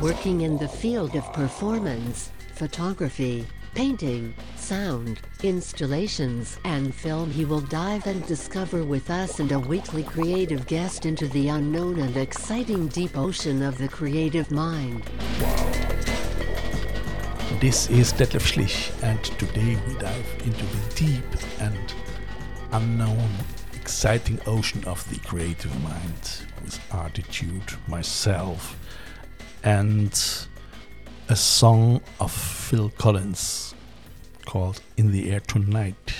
Working in the field of performance, photography, painting, sound, installations, and film, he will dive and discover with us and a weekly creative guest into the unknown and exciting deep ocean of the creative mind. This is Detlef Schlich, and today we dive into the deep and unknown, exciting ocean of the creative mind with Artitude, myself, and a song of Phil Collins called In the Air Tonight.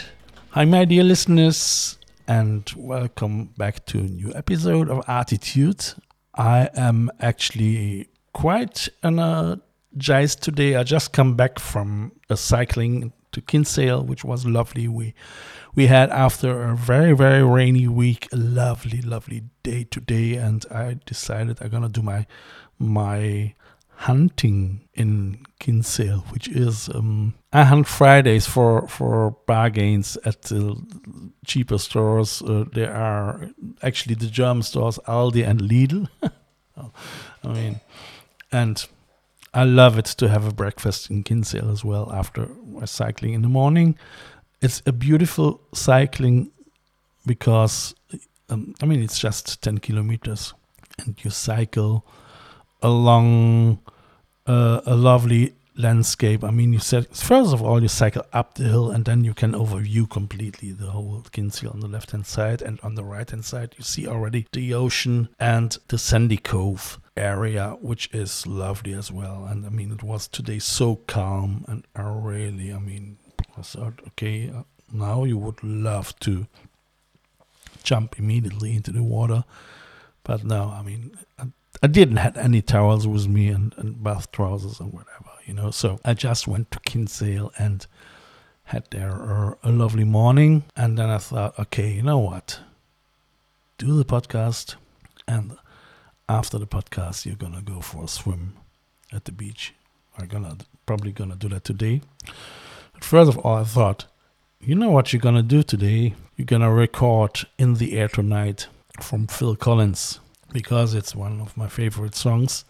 Hi, my dear listeners, and welcome back to a new episode of Artitude. I am actually quite energized today. I just come back from a cycling to Kinsale, which was lovely. We we had after a very very rainy week a lovely lovely day today, and I decided I'm gonna do my my hunting in Kinsale, which is um, I hunt Fridays for for bargains at the cheaper stores. Uh, there are actually the German stores Aldi and Lidl. I mean, and I love it to have a breakfast in Kinsale as well after cycling in the morning. It's a beautiful cycling because um, I mean it's just ten kilometers, and you cycle along uh, a lovely landscape. I mean, you said first of all you cycle up the hill, and then you can overview completely the whole Kinsale on the left hand side, and on the right hand side you see already the ocean and the Sandy Cove area, which is lovely as well. And I mean, it was today so calm, and I really, I mean, I thought, okay, now you would love to jump immediately into the water, but no, I mean. I, didn't have any towels with me and, and bath trousers and whatever, you know. So I just went to Kinsale and had there a, a lovely morning. And then I thought, okay, you know what? Do the podcast. And after the podcast, you're going to go for a swim at the beach. I'm gonna probably going to do that today. But first of all, I thought, you know what you're going to do today? You're going to record In the Air Tonight from Phil Collins because it's one of my favorite songs.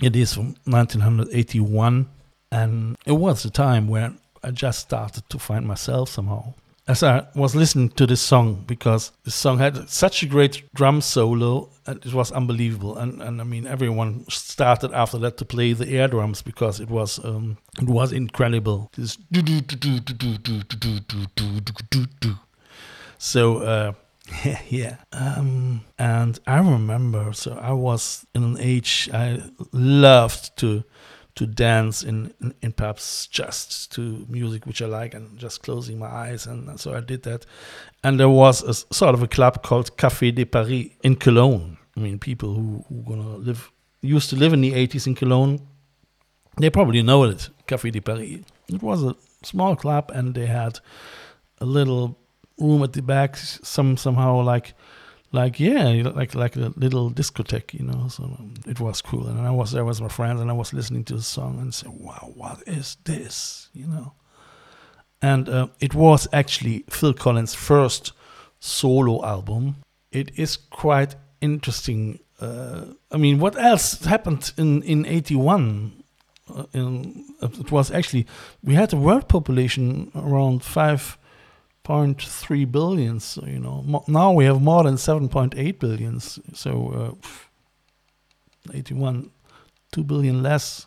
It is from 1981, and it was a time when I just started to find myself somehow. As I was listening to this song, because the song had such a great drum solo, and it was unbelievable. And, and I mean, everyone started after that to play the air drums because it was um, it was incredible. This so. Uh, yeah, yeah. Um, and I remember, so I was in an age I loved to to dance in, in, in pubs just to music which I like and just closing my eyes. And so I did that. And there was a sort of a club called Café de Paris in Cologne. I mean, people who, who gonna live used to live in the 80s in Cologne, they probably know it, Café de Paris. It was a small club and they had a little room at the back some somehow like like yeah like like a little discotheque you know so um, it was cool. And i was there with my friends and i was listening to the song and said wow what is this? You know? And uh, it was actually phil collins first solo album. It is quite interesting uh, i mean what else happened in in 81 uh, in, it was actually we had a world population around 5 7.3 billions. You know, now we have more than 7.8 billions. So uh, 81, 2 billion less.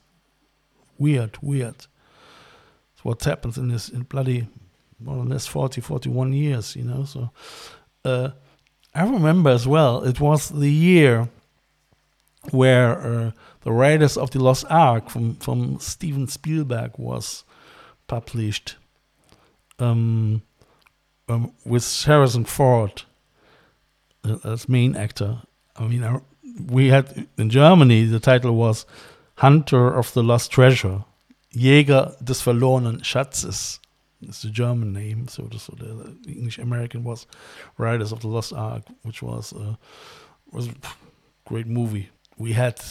Weird, weird. It's what happens in this in bloody more or less 40, 41 years. You know, so uh, I remember as well. It was the year where uh, the Raiders of the Lost Ark from from Steven Spielberg was published. Um, um, with Harrison Ford uh, as main actor. I mean, we had in Germany the title was Hunter of the Lost Treasure, Jäger des verlorenen Schatzes. It's the German name, so the, so the English American was Riders of the Lost Ark, which was uh, was a great movie. We had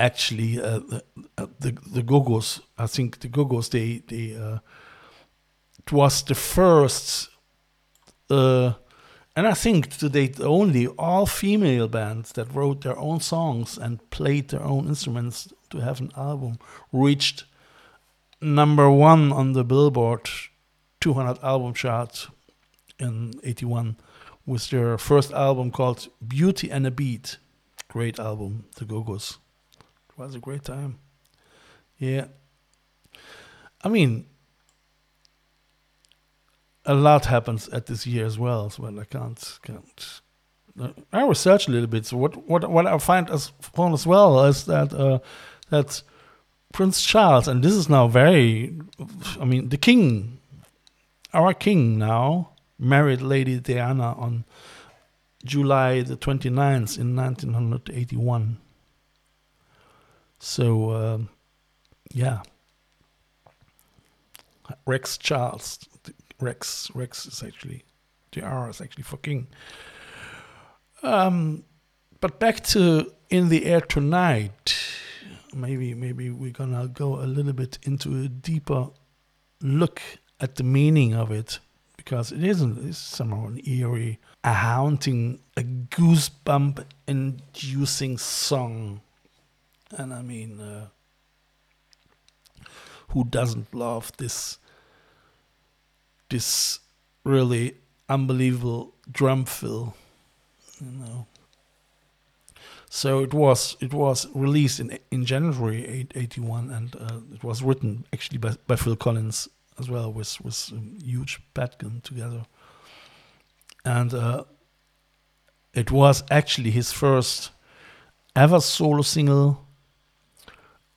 actually uh, the, uh, the the Go-Go's. I think the Go-Go's they they uh, it was the first uh, and I think to date only all female bands that wrote their own songs and played their own instruments to have an album reached number one on the Billboard 200 album chart in 81 with their first album called Beauty and a Beat. Great album, the Go Go's. It was a great time. Yeah. I mean, a lot happens at this year as well. So well, I can't can't. Uh, I research a little bit. So what what what I find as fun as well is that uh, that Prince Charles, and this is now very, I mean, the king, our king now married Lady Diana on July the 29th in 1981. So, uh, yeah. Rex Charles, Rex, Rex is actually, the R is actually for king. Um, but back to In the Air Tonight maybe maybe we're gonna go a little bit into a deeper look at the meaning of it because it isn't it's somehow an eerie a haunting a goosebump inducing song and i mean uh, who doesn't love this this really unbelievable drum fill you know so it was it was released in in January 81, and uh, it was written actually by, by Phil Collins as well with with um, Hugh Padgham together, and uh, it was actually his first ever solo single.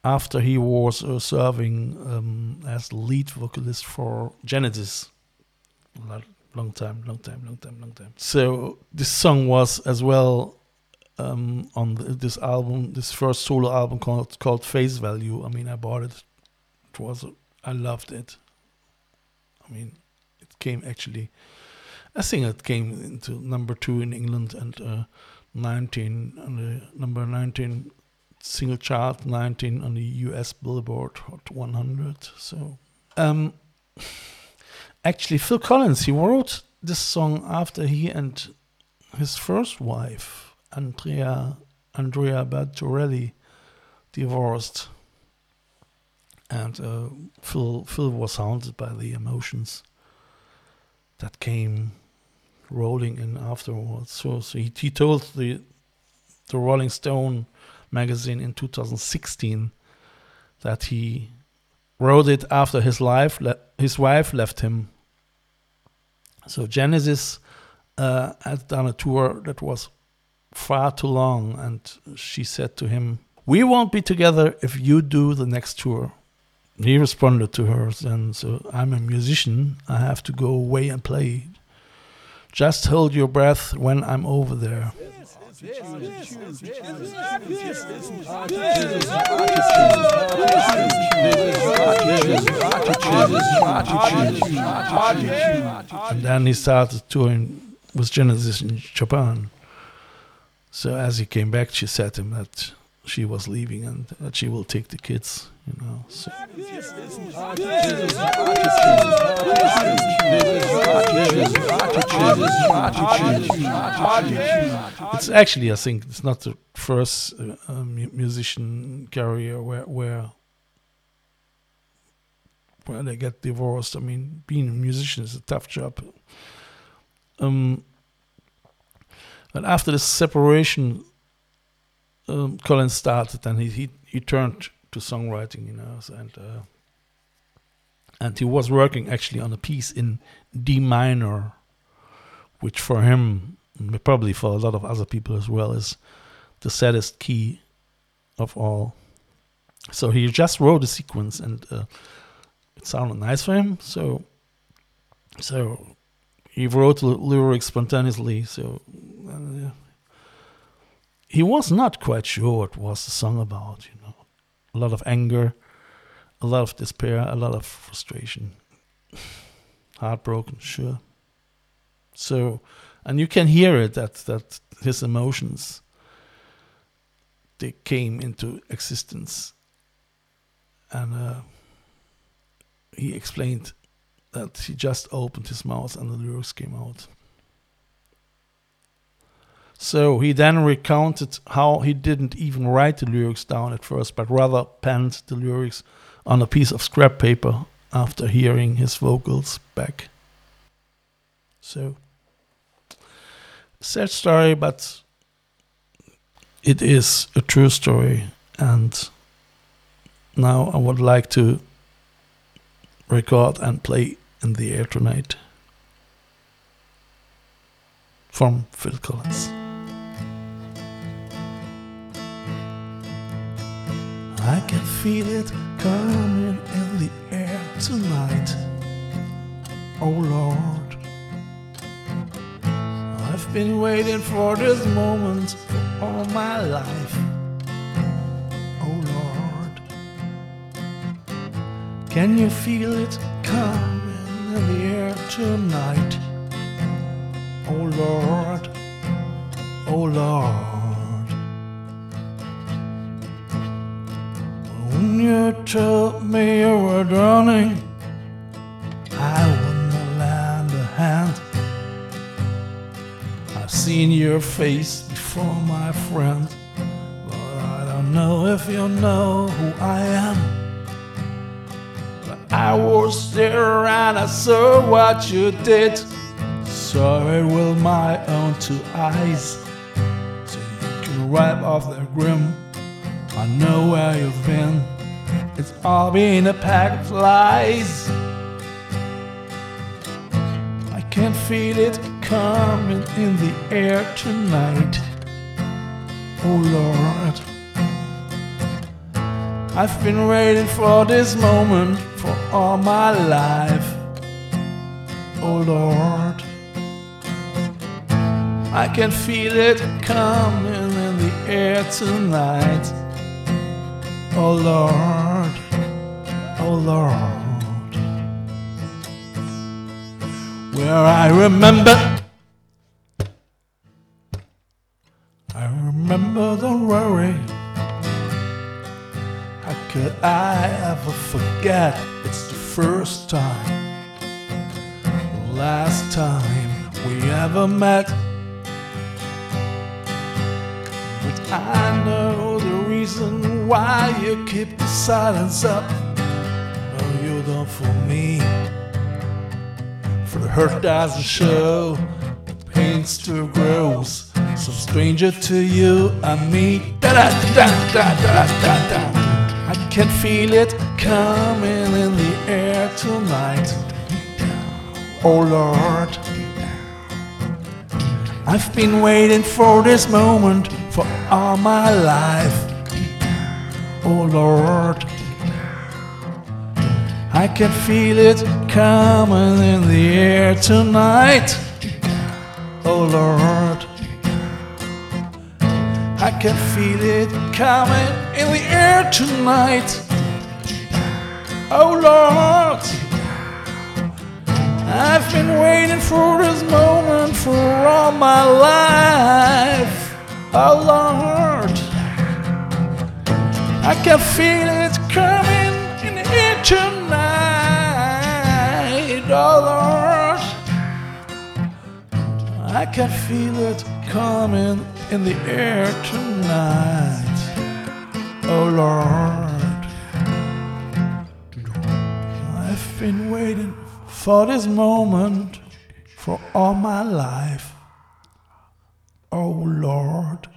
After he was uh, serving um, as lead vocalist for Genesis, long time, long time, long time, long time. So this song was as well um, on the, this album, this first solo album called called Face Value. I mean, I bought it. It was I loved it. I mean, it came actually. I think it came into number two in England and uh, 19 on the number 19 single chart, 19 on the U.S. Billboard Hot 100. So, um, actually, Phil Collins he wrote this song after he and his first wife Andrea Andrea Bertorelli divorced, and uh, Phil Phil was haunted by the emotions that came rolling in afterwards. So, so he, he told the the Rolling Stone magazine in 2016 that he wrote it after his life le- his wife left him. So Genesis uh, had done a tour that was far too long. And she said to him, We won't be together if you do the next tour. He responded to her, and so I'm a musician. I have to go away and play. Just hold your breath when I'm over there. And then he started touring with Genesis in Japan. So as he came back, she said to him that she was leaving and that she will take the kids, you know. So. It's actually, I think, it's not the first uh, uh, musician career where where where they get divorced. I mean, being a musician is a tough job. Um, and after the separation, um, Collins started, and he, he he turned to songwriting, you know, and uh, and he was working actually on a piece in D minor, which for him, probably for a lot of other people as well, is the saddest key of all. So he just wrote a sequence, and uh, it sounded nice for him. So, so he wrote lyrics spontaneously, so uh, he was not quite sure what was the song about. You know, a lot of anger, a lot of despair, a lot of frustration, heartbroken, sure. So, and you can hear it that that his emotions they came into existence, and uh, he explained that he just opened his mouth and the lyrics came out. So he then recounted how he didn't even write the lyrics down at first, but rather penned the lyrics on a piece of scrap paper after hearing his vocals back. So, sad story, but it is a true story, and now I would like to record and play in the air tonight from Phil Collins. I can feel it coming in the air tonight. Oh Lord, I've been waiting for this moment for all my life. Oh Lord, can you feel it coming in the air tonight? Oh Lord, oh Lord. You told me you were drowning, I wouldn't lend a hand. I've seen your face before, my friend, but I don't know if you know who I am. But I was there and I saw what you did, saw it with my own two eyes. So you can wipe off that grim. I know where you've been. It's all been a pack of lies. I can feel it coming in the air tonight. Oh Lord. I've been waiting for this moment for all my life. Oh Lord. I can feel it coming in the air tonight. Oh Lord, oh Lord, where I remember, I remember the worry. How could I ever forget? It's the first time, the last time we ever met. But I know the reason why you keep the silence up. No, you me. For the hurt doesn't show, the pain still grows. So stranger to you and me. Da da da da da da da. I can feel it coming in the air tonight. Oh Lord. I've been waiting for this moment for all my life. Oh Lord, I can feel it coming in the air tonight. Oh Lord, I can feel it coming in the air tonight. Oh Lord. I've been waiting for this moment for all my life. Oh Lord, I can feel it coming in the air tonight. I can feel it coming in the air tonight. Oh Lord, I've been waiting for this moment for all my life. Oh Lord,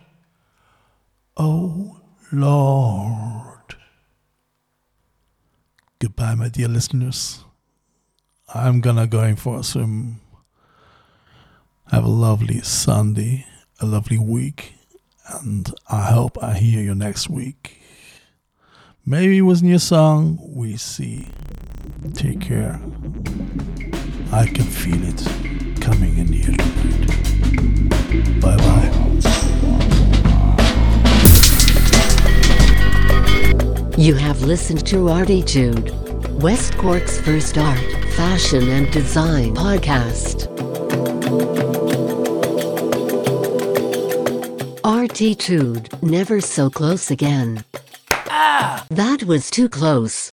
oh Lord. Goodbye, my dear listeners. I'm gonna going for a swim. Have a lovely Sunday, a lovely week, and I hope I hear you next week. Maybe with new song. We see. Take care. I can feel it coming in here. Bye bye. You have listened to Artitude, West Cork's first art, fashion, and design podcast. Artitude, never so close again. Ah! That was too close.